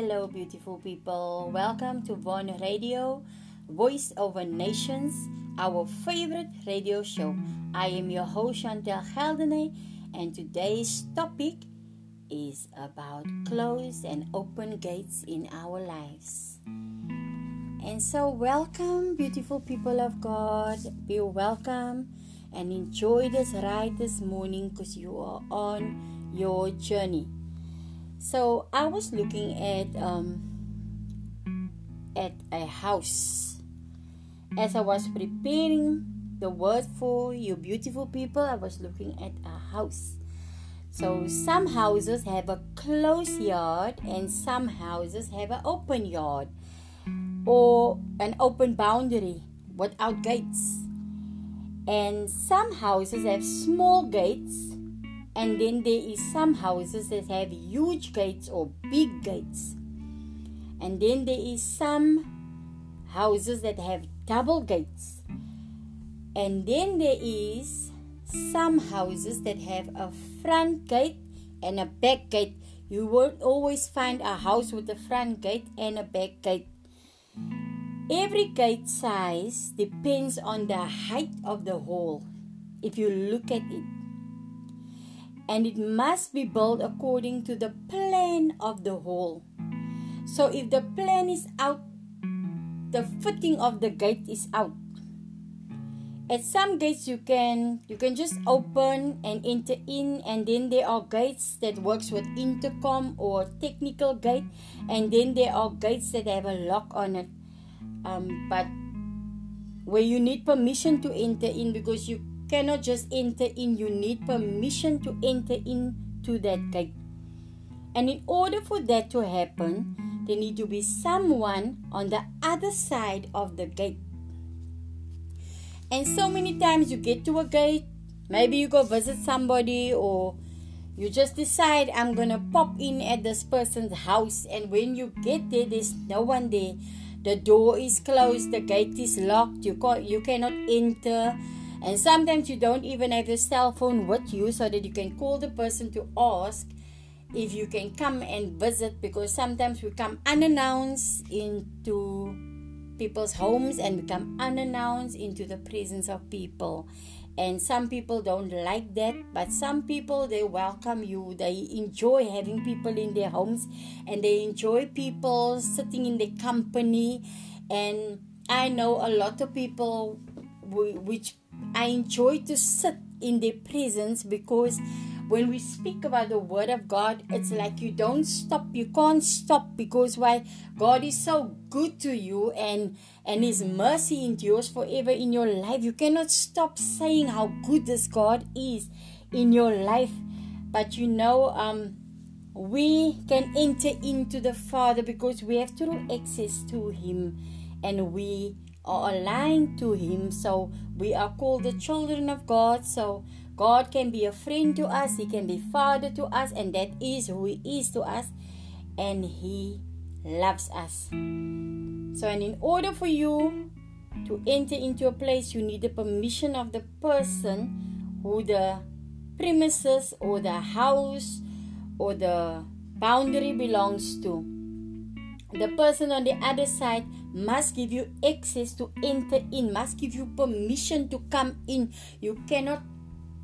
Hello, beautiful people. Mm. Welcome to Von Radio, Voice over Nations, our favorite radio show. I am your host, Chantel Geldenay, and today's topic is about closed and open gates in our lives. And so, welcome, beautiful people of God. Be welcome and enjoy this ride this morning because you are on your journey. So I was looking at um, at a house as I was preparing the word for you beautiful people. I was looking at a house. So some houses have a closed yard and some houses have an open yard or an open boundary without gates. And some houses have small gates and then there is some houses that have huge gates or big gates. And then there is some houses that have double gates. And then there is some houses that have a front gate and a back gate. You won't always find a house with a front gate and a back gate. Every gate size depends on the height of the hall if you look at it and it must be built according to the plan of the hall. So if the plan is out, the footing of the gate is out. At some gates you can you can just open and enter in and then there are gates that works with intercom or technical gate and then there are gates that have a lock on it. Um, but where you need permission to enter in because you cannot just enter in, you need permission to enter into that gate. And in order for that to happen, there need to be someone on the other side of the gate. And so many times you get to a gate, maybe you go visit somebody or you just decide I'm gonna pop in at this person's house and when you get there there's no one there. The door is closed, the gate is locked, you you cannot enter and sometimes you don't even have your cell phone with you so that you can call the person to ask if you can come and visit because sometimes we come unannounced into people's homes and we come unannounced into the presence of people. And some people don't like that but some people they welcome you. They enjoy having people in their homes and they enjoy people sitting in their company. And i know a lot of people which I enjoy to sit in their presence because when we speak about the word of God, it's like you don't stop, you can't stop because why God is so good to you and and his mercy endures forever in your life. You cannot stop saying how good this God is in your life. But you know, um we can enter into the Father because we have true access to him and we are aligned to Him. So we are called the children of God. So God can be a friend to us, He can be Father to us, and that is who He is to us, and He loves us. So, and in order for you to enter into a place, you need the permission of the person who the premises or the house or the boundary belongs to. The person on the other side must give you access to enter in, must give you permission to come in. You cannot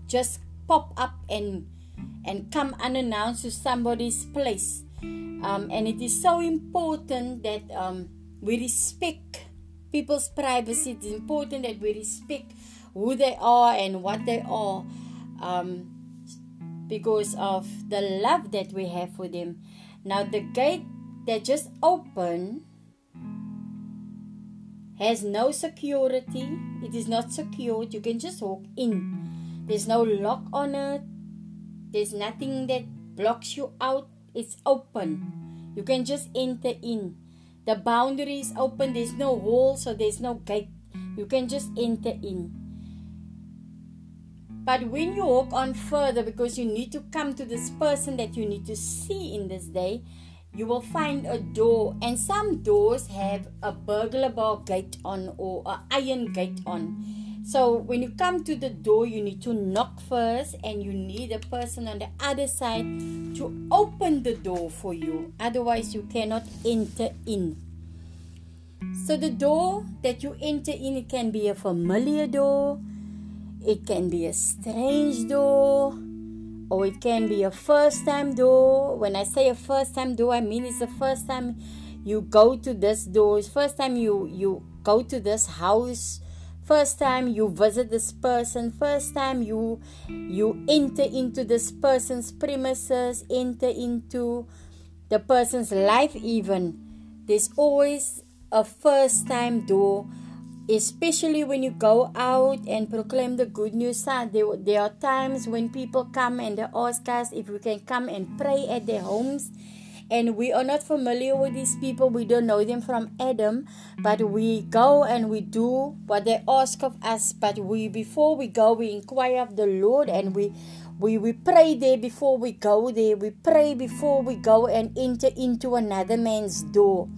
just pop up and and come unannounced to somebody's place. Um, and it is so important that um, we respect people's privacy. It's important that we respect who they are and what they are um, because of the love that we have for them. Now, the gate that just opened has no security. It is not secured. You can just walk in. There's no lock on it. There's nothing that blocks you out. It's open. You can just enter in. The boundary is open. There's no wall, so there's no gate. You can just enter in. But when you walk on further, because you need to come to this person that you need to see in this day, you will find a door and some doors have a burglar bar gate on or an iron gate on So when you come to the door, you need to knock first, and you need a person on the other side to open the door for you. Otherwise, you cannot enter in. So the door that you enter in, it can be a familiar door, it can be a strange door, or it can be a first time door. When I say a first time door, I mean it's the first time you go to this door. First time you you go to this house. First time you visit this person. First time you you enter into this person's premises, enter into the person's life even. There's always a first time door especially when you go out and proclaim the good news ah, there, there are times when people come and they ask us if we can come and pray at their homes. And we are not familiar with these people. We don't know them from adam. But we go and we do what they ask of us. But we before we go we inquire of the lord and we we, we pray there before we go there. We pray before we go and enter into another man's door.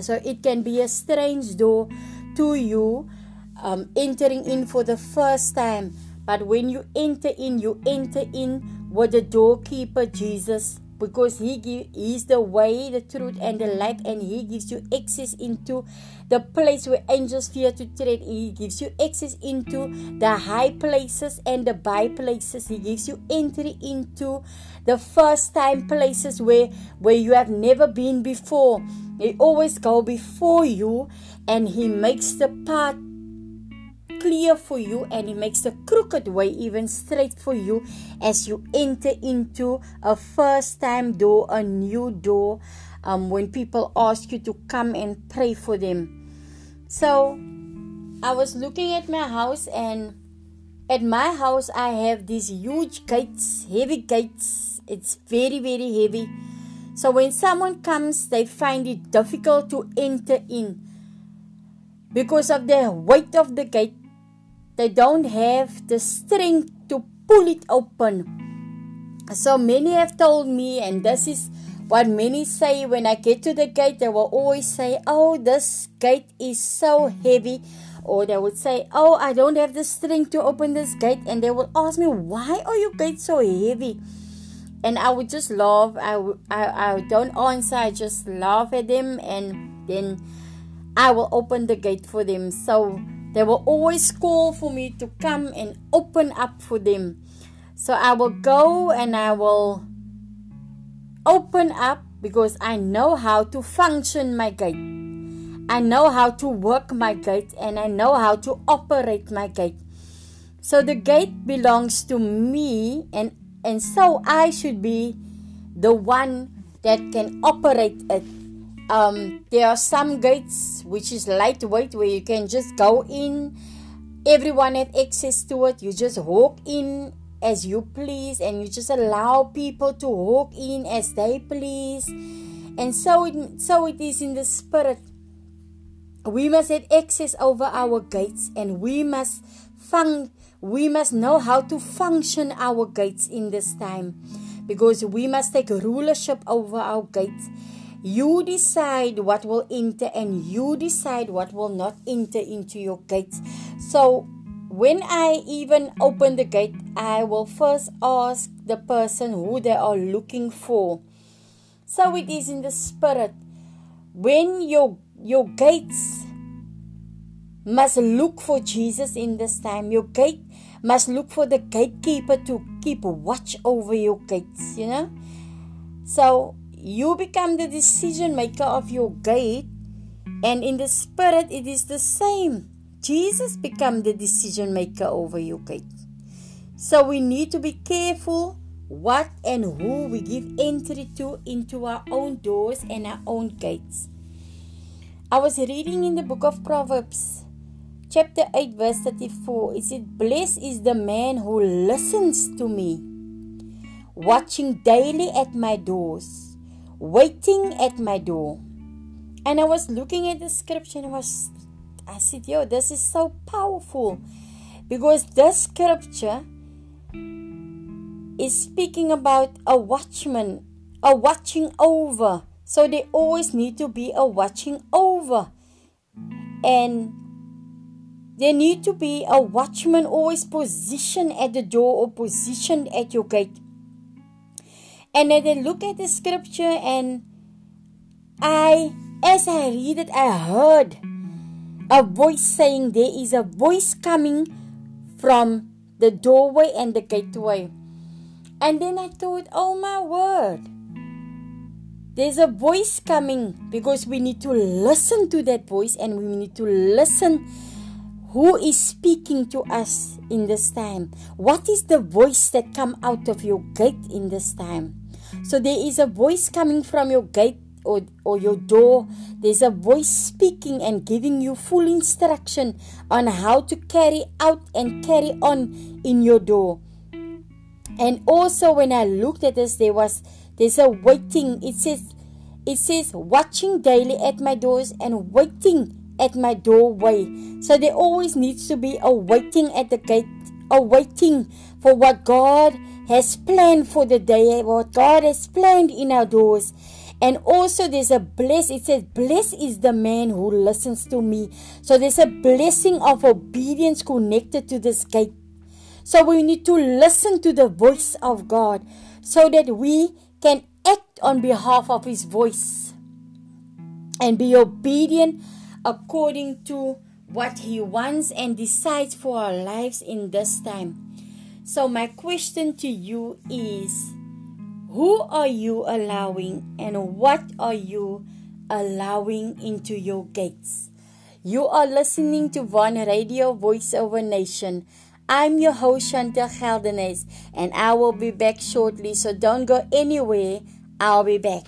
So it can be a strange door to you um, entering in for the first time. But when you enter in, you enter in with the doorkeeper, Jesus, because he give, he's the way, the truth, and the light, and he gives you access into the place where angels fear to tread. He gives you access into the high places and the by places. He gives you entry into the first time places where where you have never been before. He always go before you, and he makes the path clear for you and he makes the crooked way even straight for you as you enter into a first time door, a new door, um, when people ask you to come and pray for them. So I was looking at my house and at my house I have these huge gates, heavy gates. It's very, very heavy. So when someone comes, they find it difficult to enter in because of the weight of the gate they don't have the strength to pull it open. So many have told me, and this is what many say when I get to the gate, they will always say, Oh, this gate is so heavy. Or they would say, Oh, I don't have the strength to open this gate. And they will ask me, Why are your gates so heavy? And I would just laugh. I, I, I don't answer. I just laugh at them. And then I will open the gate for them. So they will always call for me to come and open up for them. So I will go and I will open up because I know how to function my gate. I know how to work my gate and I know how to operate my gate. So the gate belongs to me and and so I should be the one that can operate it um, there are some gates which is lightweight where you can just go in. Everyone has access to it. You just walk in as you please, and you just allow people to walk in as they please. And so it, so it is in the spirit. We must have access over our gates, and we must fun- we must know how to function our gates in this time, because we must take rulership over our gates you decide what will enter and you decide what will not enter into your gates. So, when I even open the gate, I will first ask the person who they are looking for. So it is in the spirit. When your your gates must look for Jesus in this time. Your gate must look for the gatekeeper to keep watch over your gates, you know? So you become the decision maker of your gate and in the spirit it is the same. Jesus become the decision maker over your gate. So we need to be careful what and who we give entry to into our own doors and our own gates. I was reading in the book of proverbs chapter 8 verse 34 it said blessed is the man who listens to me watching daily at my doors waiting at my door. And I was looking at the scripture and I was I said, yo, this is so powerful. Because this scripture is speaking about a watchman, a watching over. So they always need to be a watching over. And there need to be a watchman always positioned at the door or positioned at your gate. And then I look at the scripture and I, as I read it, I heard a voice saying, There is a voice coming from the doorway and the gateway. And then I thought, Oh my word. There's a voice coming because we need to listen to that voice and we need to listen who is speaking to us in this time. What is the voice that come out of your gate in this time? So there is a voice coming from your gate or, or your door. There's a voice speaking and giving you full instruction on how to carry out and carry on in your door. And also when I looked at this, there was there's a waiting. It says it says watching daily at my doors and waiting at my doorway. So there always needs to be a waiting at the gate, a waiting for what God has planned for the day, what God has planned in our doors. And also there's a bless. It says, Blessed is the man who listens to me. So there's a blessing of obedience connected to this gate. So we need to listen to the voice of God so that we can act on behalf of his voice and be obedient according to what he wants and decides for our lives in this time. So, my question to you is Who are you allowing and what are you allowing into your gates? You are listening to One Radio Voice Over Nation. I'm your host Chantal Geldenes and I will be back shortly, so don't go anywhere. I'll be back.